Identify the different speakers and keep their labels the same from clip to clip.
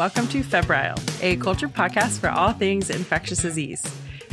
Speaker 1: welcome to Febrile, a culture podcast for all things infectious disease.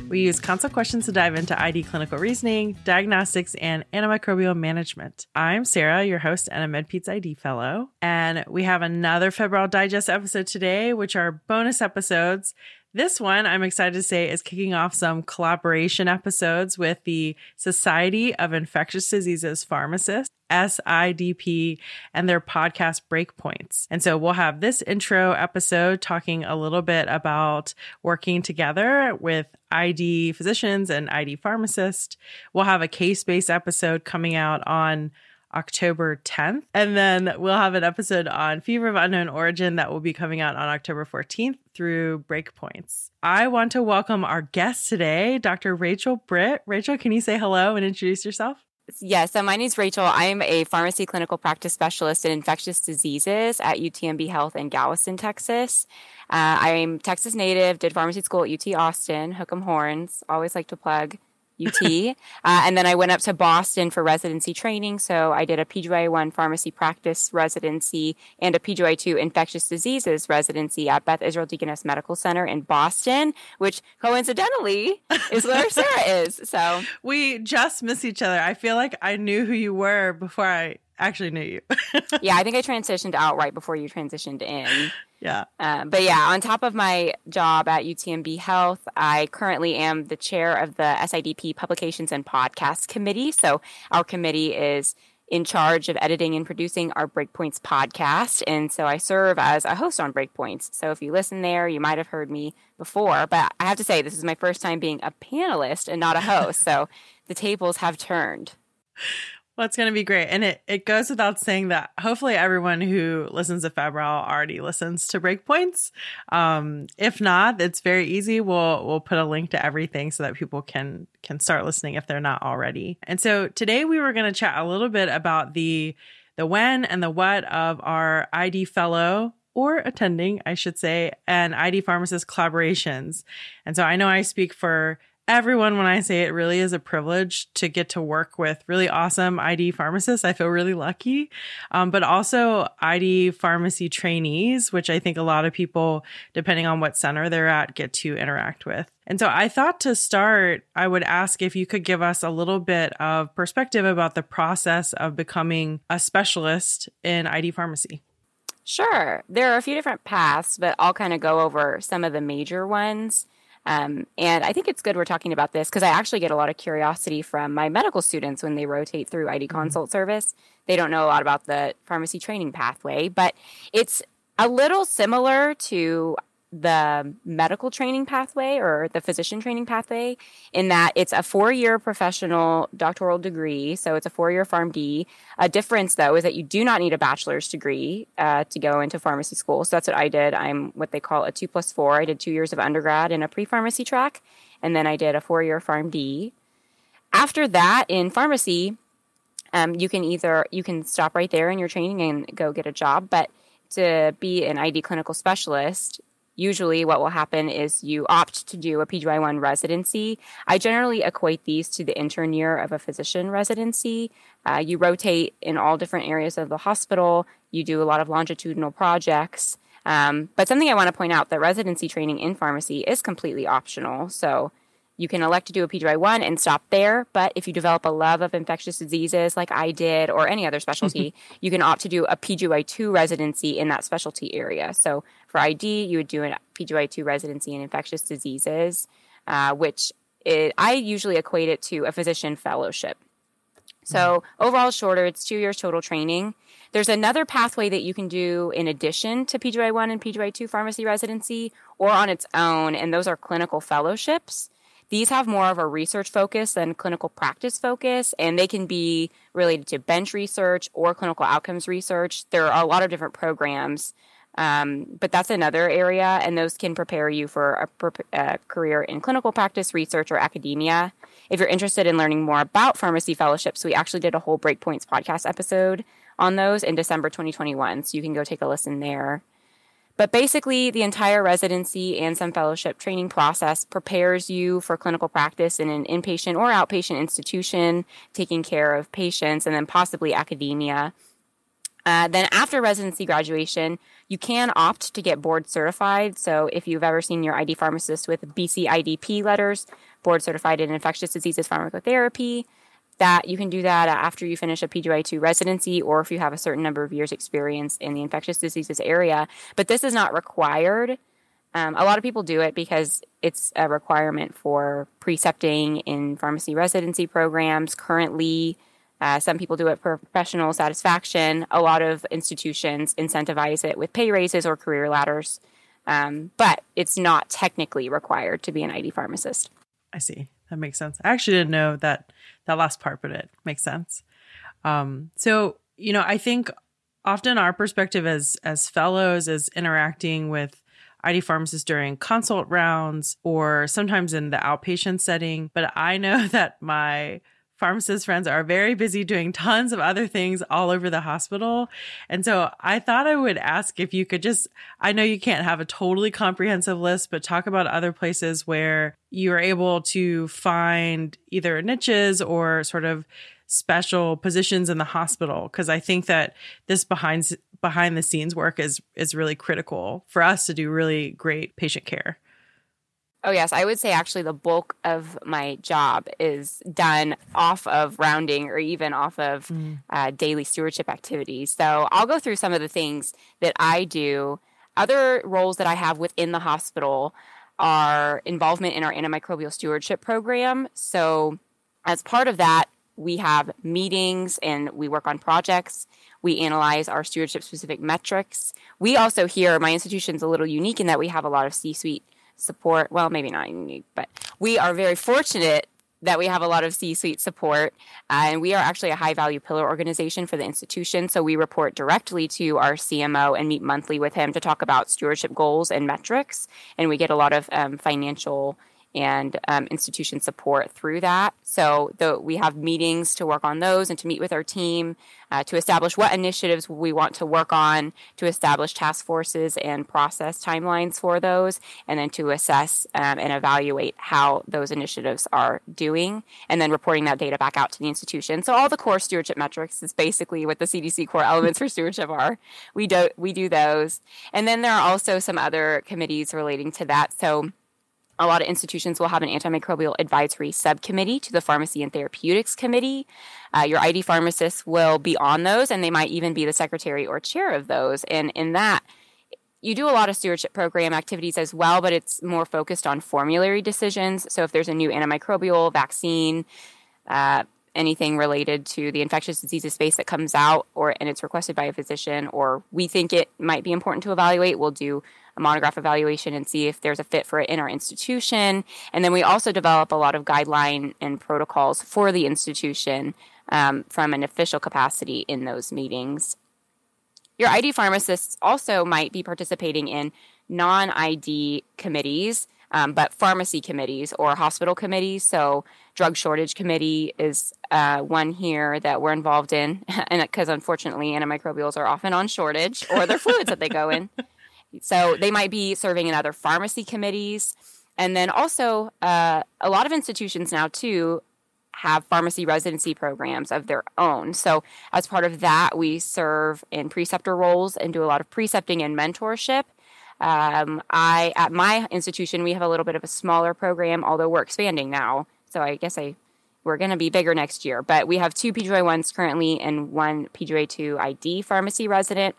Speaker 1: We use consult questions to dive into ID clinical reasoning, diagnostics, and antimicrobial management. I'm Sarah, your host and a MedPeds ID fellow, and we have another Febrile Digest episode today, which are bonus episodes this one, I'm excited to say, is kicking off some collaboration episodes with the Society of Infectious Diseases Pharmacists, SIDP, and their podcast Breakpoints. And so we'll have this intro episode talking a little bit about working together with ID physicians and ID pharmacists. We'll have a case based episode coming out on October 10th. And then we'll have an episode on Fever of Unknown Origin that will be coming out on October 14th through Breakpoints. I want to welcome our guest today, Dr. Rachel Britt. Rachel, can you say hello and introduce yourself?
Speaker 2: Yeah, so my name is Rachel. I am a pharmacy clinical practice specialist in infectious diseases at UTMB Health in Galveston, Texas. Uh, I'm Texas native, did pharmacy school at UT Austin, Hook'em Horns. Always like to plug UT. uh, and then I went up to Boston for residency training. So I did a PGY1 pharmacy practice residency and a PGY2 infectious diseases residency at Beth Israel Deaconess Medical Center in Boston, which coincidentally is where Sarah is. So
Speaker 1: we just miss each other. I feel like I knew who you were before I actually knew you.
Speaker 2: yeah, I think I transitioned out right before you transitioned in.
Speaker 1: Yeah.
Speaker 2: Uh, but yeah, on top of my job at UTMB Health, I currently am the chair of the SIDP Publications and Podcast Committee. So our committee is in charge of editing and producing our Breakpoints podcast. And so I serve as a host on Breakpoints. So if you listen there, you might have heard me before, but I have to say, this is my first time being a panelist and not a host. so the tables have turned.
Speaker 1: Well, it's going to be great. And it, it goes without saying that hopefully everyone who listens to Febrile already listens to Breakpoints. Um, if not, it's very easy. We'll, we'll put a link to everything so that people can, can start listening if they're not already. And so today we were going to chat a little bit about the, the when and the what of our ID fellow or attending, I should say, and ID pharmacist collaborations. And so I know I speak for everyone when I say it really is a privilege to get to work with really awesome ID pharmacists. I feel really lucky. Um, but also ID pharmacy trainees, which I think a lot of people, depending on what center they're at, get to interact with. And so I thought to start, I would ask if you could give us a little bit of perspective about the process of becoming a specialist in ID pharmacy.
Speaker 2: Sure. There are a few different paths, but I'll kind of go over some of the major ones. Um, and I think it's good we're talking about this because I actually get a lot of curiosity from my medical students when they rotate through ID mm-hmm. consult service. They don't know a lot about the pharmacy training pathway, but it's a little similar to the medical training pathway or the physician training pathway in that it's a four year professional doctoral degree. So it's a four year PharmD. A difference though is that you do not need a bachelor's degree uh, to go into pharmacy school. So that's what I did. I'm what they call a two plus four. I did two years of undergrad in a pre pharmacy track, and then I did a four year PharmD. After that, in pharmacy, um, you can either you can stop right there in your training and go get a job, but to be an ID clinical specialist, usually what will happen is you opt to do a PGY1 residency. I generally equate these to the intern year of a physician residency. Uh, you rotate in all different areas of the hospital. You do a lot of longitudinal projects. Um, but something I want to point out that residency training in pharmacy is completely optional. So you can elect to do a PGY1 and stop there, but if you develop a love of infectious diseases like I did or any other specialty, mm-hmm. you can opt to do a PGY2 residency in that specialty area. So for ID, you would do a PGY2 residency in infectious diseases, uh, which it, I usually equate it to a physician fellowship. So mm-hmm. overall shorter, it's two years total training. There's another pathway that you can do in addition to PGY1 and PGY2 pharmacy residency or on its own, and those are clinical fellowships. These have more of a research focus than clinical practice focus, and they can be related to bench research or clinical outcomes research. There are a lot of different programs, um, but that's another area, and those can prepare you for a, a career in clinical practice, research, or academia. If you're interested in learning more about pharmacy fellowships, we actually did a whole Breakpoints podcast episode on those in December 2021, so you can go take a listen there. But basically, the entire residency and some fellowship training process prepares you for clinical practice in an inpatient or outpatient institution, taking care of patients, and then possibly academia. Uh, then after residency graduation, you can opt to get board certified. So if you've ever seen your ID pharmacist with BCIDP letters, board certified in infectious diseases pharmacotherapy, that you can do that after you finish a PGY2 residency or if you have a certain number of years experience in the infectious diseases area. But this is not required. Um, a lot of people do it because it's a requirement for precepting in pharmacy residency programs. Currently, uh, some people do it for professional satisfaction. A lot of institutions incentivize it with pay raises or career ladders, um, but it's not technically required to be an ID pharmacist.
Speaker 1: I see. That makes sense. I actually didn't know that that last part, but it makes sense. Um, so you know, I think often our perspective as as fellows is interacting with ID pharmacists during consult rounds or sometimes in the outpatient setting. But I know that my pharmacist friends are very busy doing tons of other things all over the hospital. And so I thought I would ask if you could just, I know you can't have a totally comprehensive list, but talk about other places where you are able to find either niches or sort of special positions in the hospital. Cause I think that this behind, behind the scenes work is, is really critical for us to do really great patient care.
Speaker 2: Oh, yes. I would say actually the bulk of my job is done off of rounding or even off of mm. uh, daily stewardship activities. So I'll go through some of the things that I do. Other roles that I have within the hospital are involvement in our antimicrobial stewardship program. So as part of that, we have meetings and we work on projects. We analyze our stewardship specific metrics. We also here, my institution's a little unique in that we have a lot of C suite support. Well, maybe not unique, but we are very fortunate that we have a lot of C suite support. Uh, and we are actually a high value pillar organization for the institution. So we report directly to our CMO and meet monthly with him to talk about stewardship goals and metrics. And we get a lot of um, financial and um, institution support through that. So the, we have meetings to work on those and to meet with our team uh, to establish what initiatives we want to work on, to establish task forces and process timelines for those, and then to assess um, and evaluate how those initiatives are doing, and then reporting that data back out to the institution. So all the core stewardship metrics is basically what the CDC core elements for stewardship are. We do we do those, and then there are also some other committees relating to that. So a lot of institutions will have an antimicrobial advisory subcommittee to the pharmacy and therapeutics committee. Uh, your ID pharmacist will be on those, and they might even be the secretary or chair of those. And in that, you do a lot of stewardship program activities as well, but it's more focused on formulary decisions. So if there's a new antimicrobial vaccine, uh, anything related to the infectious diseases space that comes out or and it's requested by a physician or we think it might be important to evaluate we'll do a monograph evaluation and see if there's a fit for it in our institution and then we also develop a lot of guideline and protocols for the institution um, from an official capacity in those meetings your id pharmacists also might be participating in non-id committees um, but pharmacy committees or hospital committees. So, drug shortage committee is uh, one here that we're involved in, and because unfortunately, antimicrobials are often on shortage or their fluids that they go in. So, they might be serving in other pharmacy committees. And then also, uh, a lot of institutions now, too, have pharmacy residency programs of their own. So, as part of that, we serve in preceptor roles and do a lot of precepting and mentorship. Um, I at my institution we have a little bit of a smaller program, although we're expanding now. So I guess I we're going to be bigger next year. But we have two PGY ones currently and one PGY two ID pharmacy resident,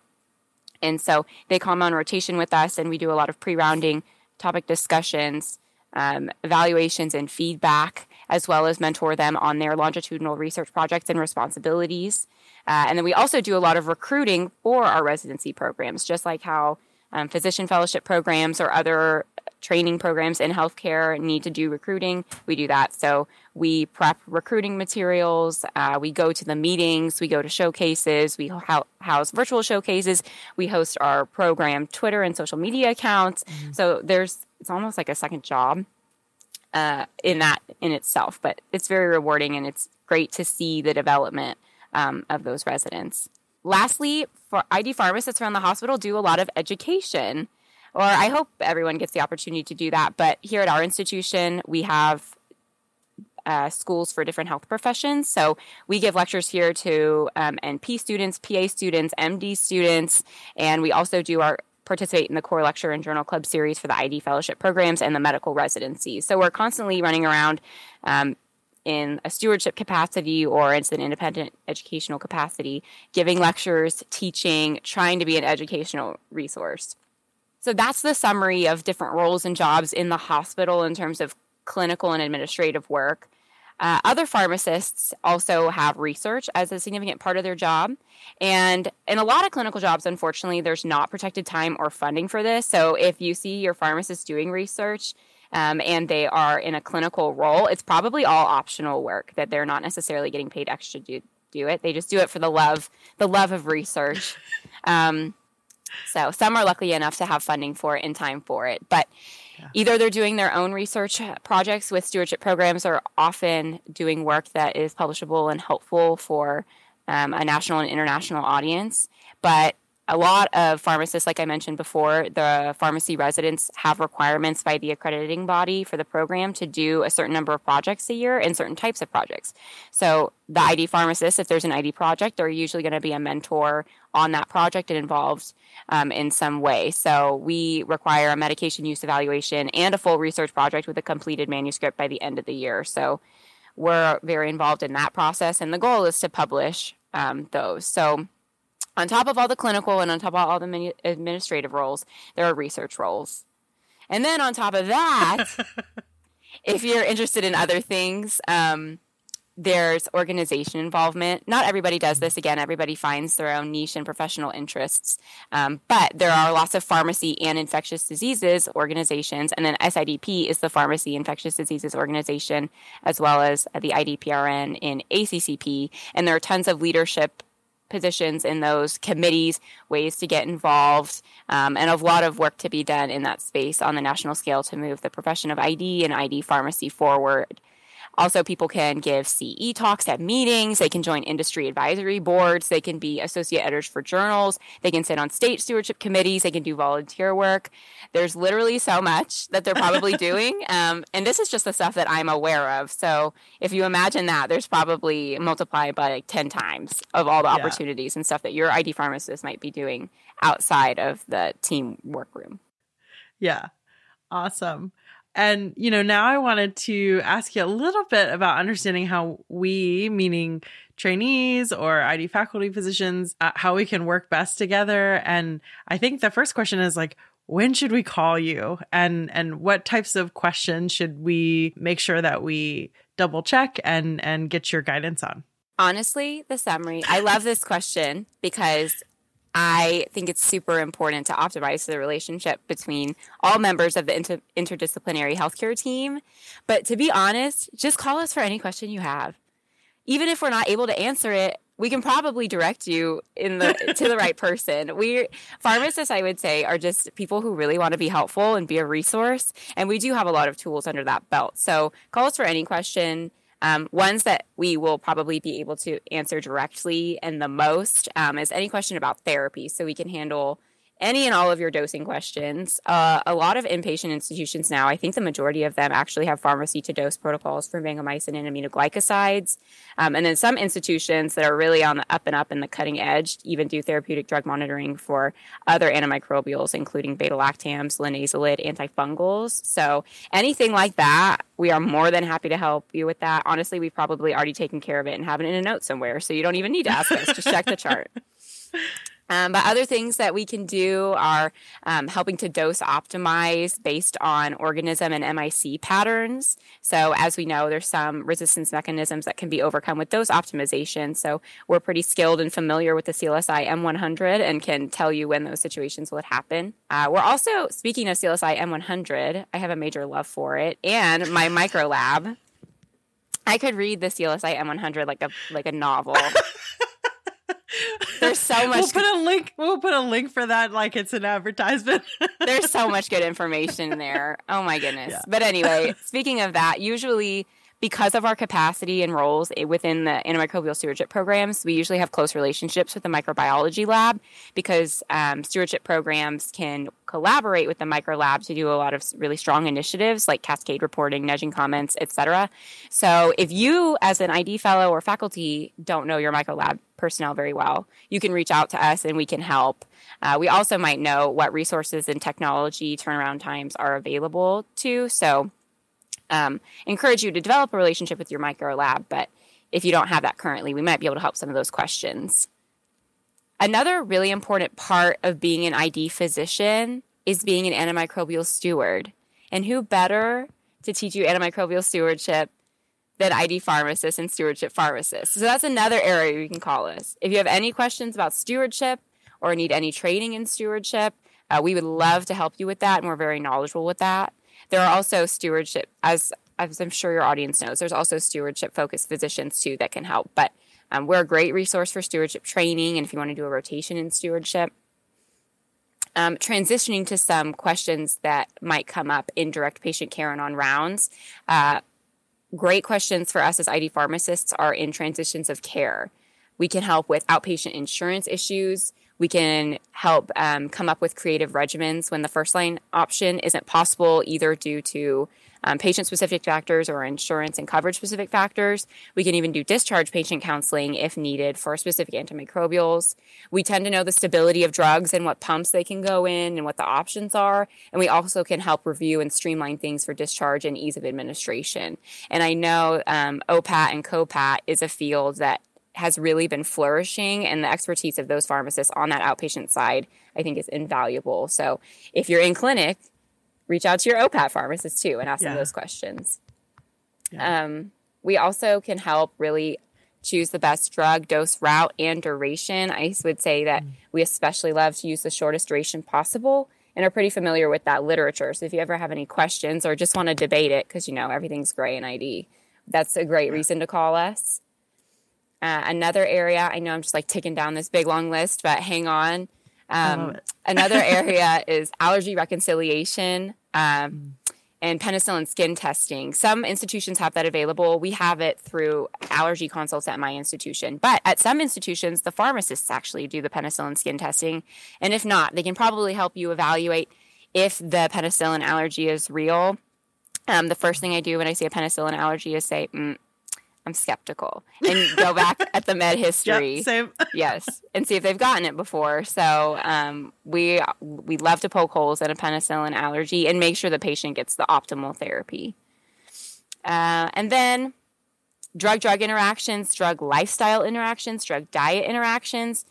Speaker 2: and so they come on rotation with us, and we do a lot of pre-rounding topic discussions, um, evaluations, and feedback, as well as mentor them on their longitudinal research projects and responsibilities. Uh, and then we also do a lot of recruiting for our residency programs, just like how um, physician fellowship programs or other training programs in healthcare need to do recruiting, we do that. So we prep recruiting materials, uh, we go to the meetings, we go to showcases, we ho- house virtual showcases, we host our program Twitter and social media accounts. Mm-hmm. So there's it's almost like a second job uh, in that in itself, but it's very rewarding and it's great to see the development um, of those residents. Lastly, for ID pharmacists around the hospital do a lot of education, or I hope everyone gets the opportunity to do that. But here at our institution, we have uh, schools for different health professions. So we give lectures here to um, NP students, PA students, MD students, and we also do our participate in the core lecture and journal club series for the ID fellowship programs and the medical residency. So we're constantly running around um, in a stewardship capacity or it's an independent educational capacity, giving lectures, teaching, trying to be an educational resource. So that's the summary of different roles and jobs in the hospital in terms of clinical and administrative work. Uh, other pharmacists also have research as a significant part of their job. And in a lot of clinical jobs, unfortunately, there's not protected time or funding for this. So if you see your pharmacist doing research, um, and they are in a clinical role, it's probably all optional work that they're not necessarily getting paid extra to do it. They just do it for the love, the love of research. Um, so some are lucky enough to have funding for it and time for it, but either they're doing their own research projects with stewardship programs, or often doing work that is publishable and helpful for um, a national and international audience. But a lot of pharmacists, like I mentioned before, the pharmacy residents have requirements by the accrediting body for the program to do a certain number of projects a year and certain types of projects. So, the ID pharmacist, if there's an ID project, they're usually going to be a mentor on that project and involved um, in some way. So, we require a medication use evaluation and a full research project with a completed manuscript by the end of the year. So, we're very involved in that process, and the goal is to publish um, those. So, on top of all the clinical and on top of all the administrative roles, there are research roles. And then on top of that, if you're interested in other things, um, there's organization involvement. Not everybody does this. Again, everybody finds their own niche and professional interests. Um, but there are lots of pharmacy and infectious diseases organizations. And then SIDP is the Pharmacy Infectious Diseases Organization, as well as the IDPRN in ACCP. And there are tons of leadership positions in those committees, ways to get involved, um, and a lot of work to be done in that space on the national scale to move the profession of ID and ID pharmacy forward. Also, people can give CE talks at meetings. They can join industry advisory boards. They can be associate editors for journals. They can sit on state stewardship committees. They can do volunteer work. There's literally so much that they're probably doing. Um, and this is just the stuff that I'm aware of. So if you imagine that, there's probably multiplied by like 10 times of all the opportunities and stuff that your ID pharmacist might be doing outside of the team workroom.
Speaker 1: Yeah. Awesome. And, you know, now I wanted to ask you a little bit about understanding how we, meaning trainees or ID faculty positions, uh, how we can work best together. And I think the first question is like, when should we call you and and what types of questions should we make sure that we double check and and get your guidance on
Speaker 2: honestly the summary i love this question because I think it's super important to optimize the relationship between all members of the inter- interdisciplinary healthcare team. But to be honest, just call us for any question you have. Even if we're not able to answer it, we can probably direct you in the to the right person. We pharmacists, I would say, are just people who really want to be helpful and be a resource, and we do have a lot of tools under that belt. So call us for any question. Um, ones that we will probably be able to answer directly and the most um, is any question about therapy. So we can handle any and all of your dosing questions. Uh, a lot of inpatient institutions now, I think the majority of them actually have pharmacy to dose protocols for vancomycin and aminoglycosides. Um, and then some institutions that are really on the up and up and the cutting edge even do therapeutic drug monitoring for other antimicrobials, including beta lactams, linezolid, antifungals. So anything like that, we are more than happy to help you with that. Honestly, we've probably already taken care of it and have it in a note somewhere. So you don't even need to ask us. Just check the chart. Um, but other things that we can do are um, helping to dose optimize based on organism and MIC patterns. So, as we know, there's some resistance mechanisms that can be overcome with dose optimization. So, we're pretty skilled and familiar with the CLSI M100 and can tell you when those situations will happen. Uh, we're also, speaking of CLSI M100, I have a major love for it, and my micro lab. I could read the CLSI M100 like a like a novel. So much.
Speaker 1: We'll put a link. We'll put a link for that, like it's an advertisement.
Speaker 2: There's so much good information there. Oh my goodness. Yeah. But anyway, speaking of that, usually because of our capacity and roles within the antimicrobial stewardship programs, we usually have close relationships with the microbiology lab because um, stewardship programs can collaborate with the micro lab to do a lot of really strong initiatives like cascade reporting, nudging comments, etc. So if you, as an ID fellow or faculty, don't know your micro lab personnel very well, you can reach out to us and we can help. Uh, we also might know what resources and technology turnaround times are available to. So um, encourage you to develop a relationship with your micro lab. But if you don't have that currently, we might be able to help some of those questions. Another really important part of being an ID physician is being an antimicrobial steward. And who better to teach you antimicrobial stewardship than ID pharmacists and stewardship pharmacists? So that's another area you can call us. If you have any questions about stewardship or need any training in stewardship, uh, we would love to help you with that, and we're very knowledgeable with that. There are also stewardship, as as I'm sure your audience knows, there's also stewardship focused physicians too that can help. But um, we're a great resource for stewardship training, and if you want to do a rotation in stewardship. Um, transitioning to some questions that might come up in direct patient care and on rounds. Uh, great questions for us as ID pharmacists are in transitions of care. We can help with outpatient insurance issues. We can help um, come up with creative regimens when the first line option isn't possible, either due to um, patient specific factors or insurance and coverage specific factors. We can even do discharge patient counseling if needed for specific antimicrobials. We tend to know the stability of drugs and what pumps they can go in and what the options are. And we also can help review and streamline things for discharge and ease of administration. And I know um, OPAT and COPAT is a field that has really been flourishing and the expertise of those pharmacists on that outpatient side i think is invaluable so if you're in clinic reach out to your opat pharmacist too and ask yeah. them those questions yeah. um, we also can help really choose the best drug dose route and duration i would say that mm. we especially love to use the shortest duration possible and are pretty familiar with that literature so if you ever have any questions or just want to debate it because you know everything's gray in id that's a great reason to call us uh, another area, I know I'm just like ticking down this big long list, but hang on. Um, another area is allergy reconciliation um, mm. and penicillin skin testing. Some institutions have that available. We have it through allergy consults at my institution. But at some institutions, the pharmacists actually do the penicillin skin testing. And if not, they can probably help you evaluate if the penicillin allergy is real. Um, the first thing I do when I see a penicillin allergy is say, mm, I'm skeptical and go back at the med history.
Speaker 1: Yep,
Speaker 2: yes, and see if they've gotten it before. So um, we we love to poke holes in a penicillin allergy and make sure the patient gets the optimal therapy. Uh, and then drug drug interactions, drug lifestyle interactions, drug diet interactions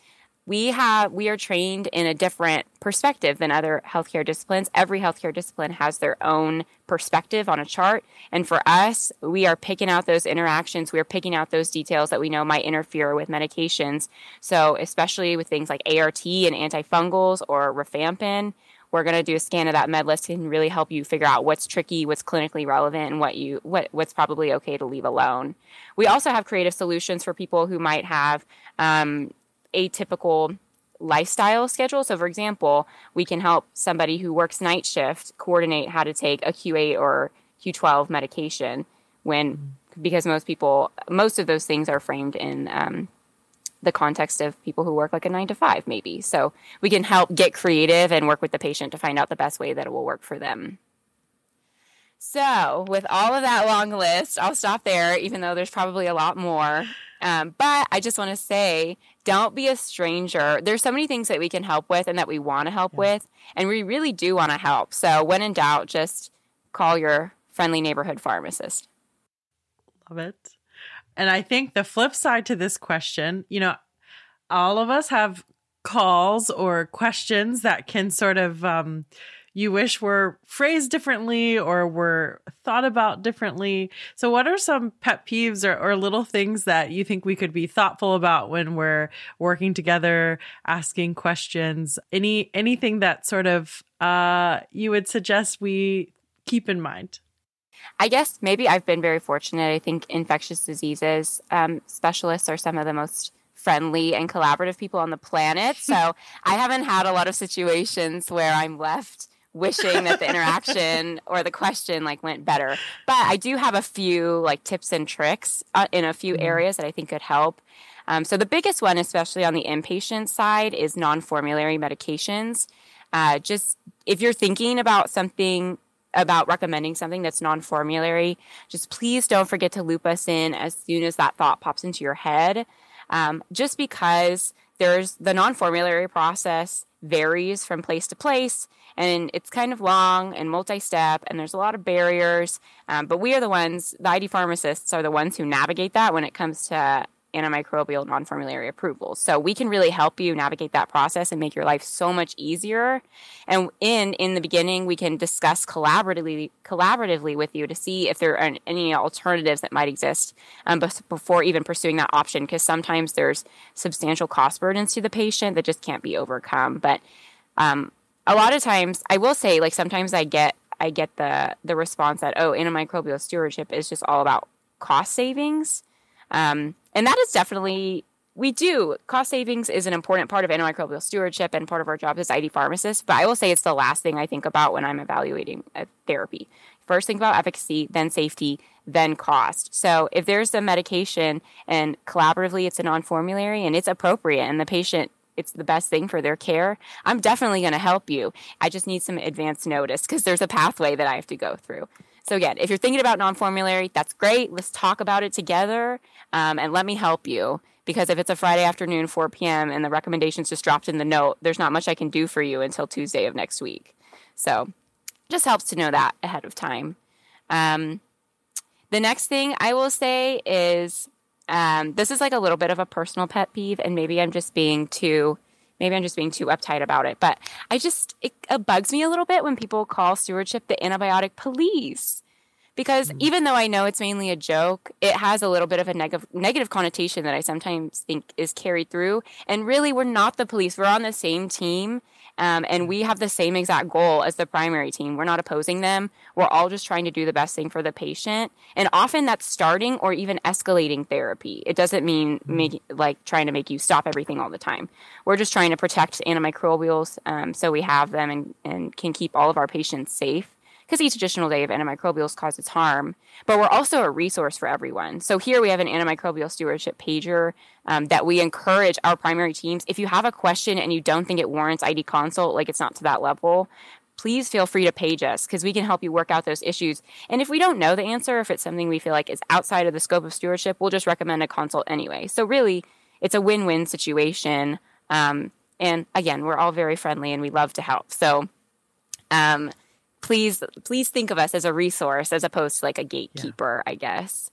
Speaker 2: we have we are trained in a different perspective than other healthcare disciplines. Every healthcare discipline has their own perspective on a chart. And for us we are picking out those interactions. We are picking out those details that we know might interfere with medications. So especially with things like art and antifungals or rifampin we're going to do a scan of that med list and really help you figure out what's tricky, what's clinically relevant, and what you what what's probably okay to leave alone. We also have creative solutions for people who might have um, atypical lifestyle schedule. So, for example, we can help somebody who works night shift coordinate how to take a Q8 or Q12 medication when, because most people, most of those things are framed in um, the context of people who work like a nine to five, maybe. So, we can help get creative and work with the patient to find out the best way that it will work for them. So, with all of that long list, I'll stop there, even though there's probably a lot more. Um, but I just want to say don't be a stranger. There's so many things that we can help with and that we want to help yeah. with, and we really do want to help. So when in doubt, just call your friendly neighborhood pharmacist.
Speaker 1: Love it. And I think the flip side to this question, you know, all of us have calls or questions that can sort of um, you wish were phrased differently or were thought about differently. So, what are some pet peeves or, or little things that you think we could be thoughtful about when we're working together, asking questions? Any anything that sort of uh, you would suggest we keep in mind?
Speaker 2: I guess maybe I've been very fortunate. I think infectious diseases um, specialists are some of the most friendly and collaborative people on the planet. So I haven't had a lot of situations where I'm left wishing that the interaction or the question like went better. But I do have a few like tips and tricks uh, in a few mm-hmm. areas that I think could help. Um, so the biggest one, especially on the inpatient side, is non-formulary medications. Uh, just if you're thinking about something about recommending something that's non-formulary, just please don't forget to loop us in as soon as that thought pops into your head. Um, just because there's the non-formulary process varies from place to place and it's kind of long and multi-step and there's a lot of barriers um, but we are the ones the id pharmacists are the ones who navigate that when it comes to antimicrobial non-formulary approvals. So we can really help you navigate that process and make your life so much easier. And in in the beginning, we can discuss collaboratively collaboratively with you to see if there are any alternatives that might exist um, before even pursuing that option. Because sometimes there's substantial cost burdens to the patient that just can't be overcome. But um, a lot of times, I will say, like sometimes I get I get the the response that oh, antimicrobial stewardship is just all about cost savings. Um, and that is definitely, we do. Cost savings is an important part of antimicrobial stewardship and part of our job as ID pharmacists. But I will say it's the last thing I think about when I'm evaluating a therapy. First, think about efficacy, then safety, then cost. So if there's a medication and collaboratively it's a non formulary and it's appropriate and the patient it's the best thing for their care, I'm definitely going to help you. I just need some advance notice because there's a pathway that I have to go through. So again, if you're thinking about non-formulary, that's great. Let's talk about it together, um, and let me help you. Because if it's a Friday afternoon, 4 p.m., and the recommendations just dropped in the note, there's not much I can do for you until Tuesday of next week. So, just helps to know that ahead of time. Um, the next thing I will say is um, this is like a little bit of a personal pet peeve, and maybe I'm just being too maybe I'm just being too uptight about it, but I just, it, it bugs me a little bit when people call stewardship the antibiotic police. Because mm-hmm. even though I know it's mainly a joke, it has a little bit of a neg- negative connotation that I sometimes think is carried through. And really, we're not the police. We're on the same team. Um, and we have the same exact goal as the primary team. We're not opposing them. We're all just trying to do the best thing for the patient. And often that's starting or even escalating therapy. It doesn't mean mm-hmm. make, like trying to make you stop everything all the time. We're just trying to protect antimicrobials um, so we have them and, and can keep all of our patients safe because each additional day of antimicrobials causes harm, but we're also a resource for everyone. So here we have an antimicrobial stewardship pager um, that we encourage our primary teams. If you have a question and you don't think it warrants ID consult, like it's not to that level, please feel free to page us because we can help you work out those issues. And if we don't know the answer, if it's something we feel like is outside of the scope of stewardship, we'll just recommend a consult anyway. So really, it's a win-win situation. Um, and again, we're all very friendly and we love to help. So, um, please please think of us as a resource as opposed to like a gatekeeper yeah. i guess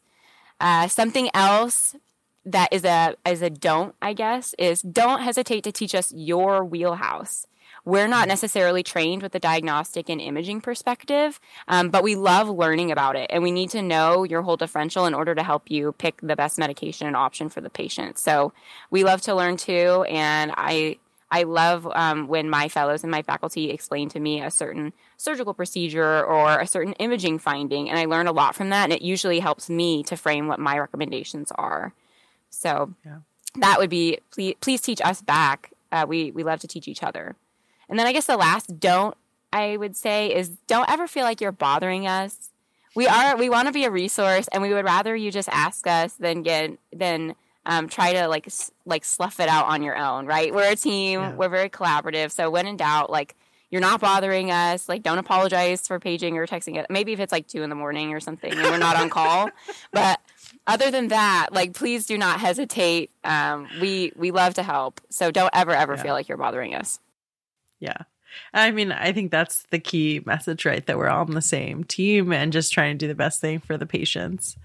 Speaker 2: uh, something else that is a as a don't i guess is don't hesitate to teach us your wheelhouse we're not necessarily trained with the diagnostic and imaging perspective, um, but we love learning about it. And we need to know your whole differential in order to help you pick the best medication and option for the patient. So we love to learn too. And I I love um, when my fellows and my faculty explain to me a certain surgical procedure or a certain imaging finding, and I learn a lot from that, and it usually helps me to frame what my recommendations are. So yeah. that would be please, please teach us back. Uh, we we love to teach each other. And then I guess the last don't I would say is don't ever feel like you're bothering us. We are we want to be a resource, and we would rather you just ask us than get than um, try to like like slough it out on your own, right? We're a team. Yeah. We're very collaborative. So when in doubt, like you're not bothering us. Like don't apologize for paging or texting it. Maybe if it's like two in the morning or something and we're not on call, but other than that, like please do not hesitate. Um, we we love to help. So don't ever ever yeah. feel like you're bothering us.
Speaker 1: Yeah. I mean, I think that's the key message, right? That we're all on the same team and just trying to do the best thing for the patients.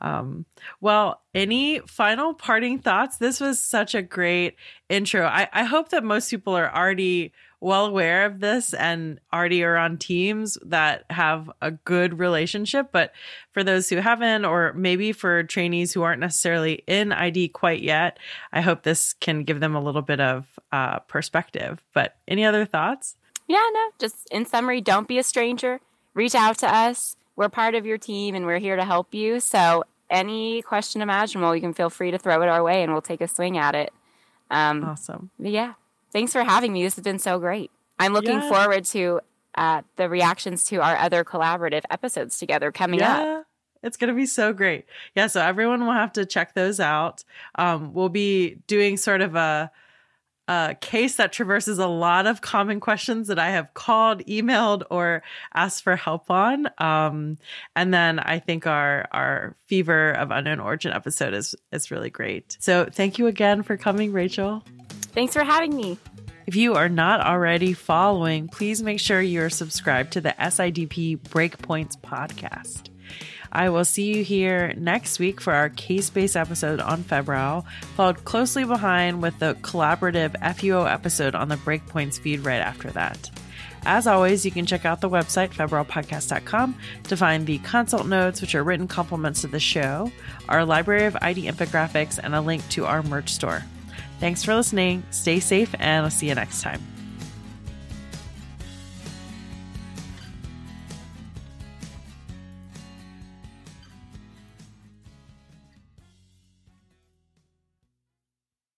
Speaker 1: Um, well, any final parting thoughts? This was such a great intro. I, I hope that most people are already well aware of this and already are on teams that have a good relationship. But for those who haven't, or maybe for trainees who aren't necessarily in ID quite yet, I hope this can give them a little bit of uh, perspective. But any other thoughts?
Speaker 2: Yeah, no, just in summary, don't be a stranger. Reach out to us we're part of your team and we're here to help you. So any question imaginable, you can feel free to throw it our way and we'll take a swing at it.
Speaker 1: Um, awesome.
Speaker 2: Yeah. Thanks for having me. This has been so great. I'm looking forward to uh, the reactions to our other collaborative episodes together coming up. yeah. up.
Speaker 1: It's going to be so great. Yeah. So everyone will have to check those out. Um, we'll be doing sort of a, a case that traverses a lot of common questions that I have called, emailed, or asked for help on. Um, and then I think our our fever of unknown origin episode is is really great. So thank you again for coming, Rachel.
Speaker 2: Thanks for having me.
Speaker 1: If you are not already following, please make sure you're subscribed to the SIDP Breakpoints podcast. I will see you here next week for our case based episode on Febrile, followed closely behind with the collaborative FUO episode on the Breakpoints feed right after that. As always, you can check out the website, febrilepodcast.com, to find the consult notes, which are written complements to the show, our library of ID infographics, and a link to our merch store. Thanks for listening. Stay safe, and I'll see you next time.